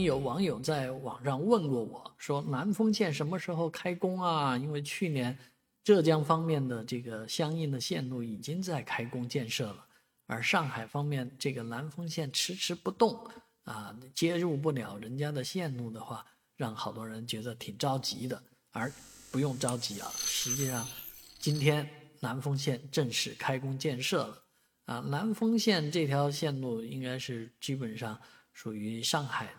有网友在网上问过我说：“南丰线什么时候开工啊？”因为去年浙江方面的这个相应的线路已经在开工建设了，而上海方面这个南丰线迟迟不动啊，接入不了人家的线路的话，让好多人觉得挺着急的。而不用着急啊，实际上今天南丰线正式开工建设了啊。南丰线这条线路应该是基本上属于上海。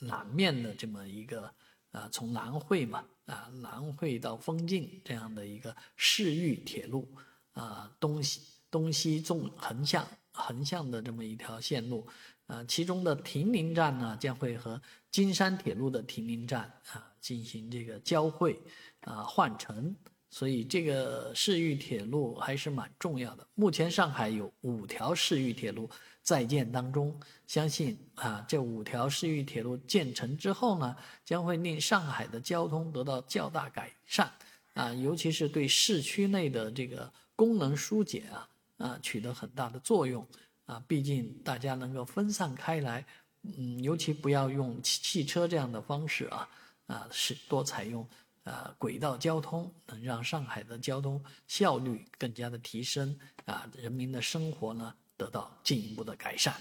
南面的这么一个啊，从南汇嘛啊，南汇到丰泾这样的一个市域铁路啊，东西东西纵横向横向的这么一条线路啊，其中的亭林站呢将会和金山铁路的亭林站啊进行这个交汇啊换乘，所以这个市域铁路还是蛮重要的。目前上海有五条市域铁路。在建当中，相信啊，这五条市域铁路建成之后呢，将会令上海的交通得到较大改善啊，尤其是对市区内的这个功能疏解啊啊，取得很大的作用啊。毕竟大家能够分散开来，嗯，尤其不要用汽汽车这样的方式啊啊，是多采用啊轨道交通，能让上海的交通效率更加的提升啊，人民的生活呢。得到进一步的改善。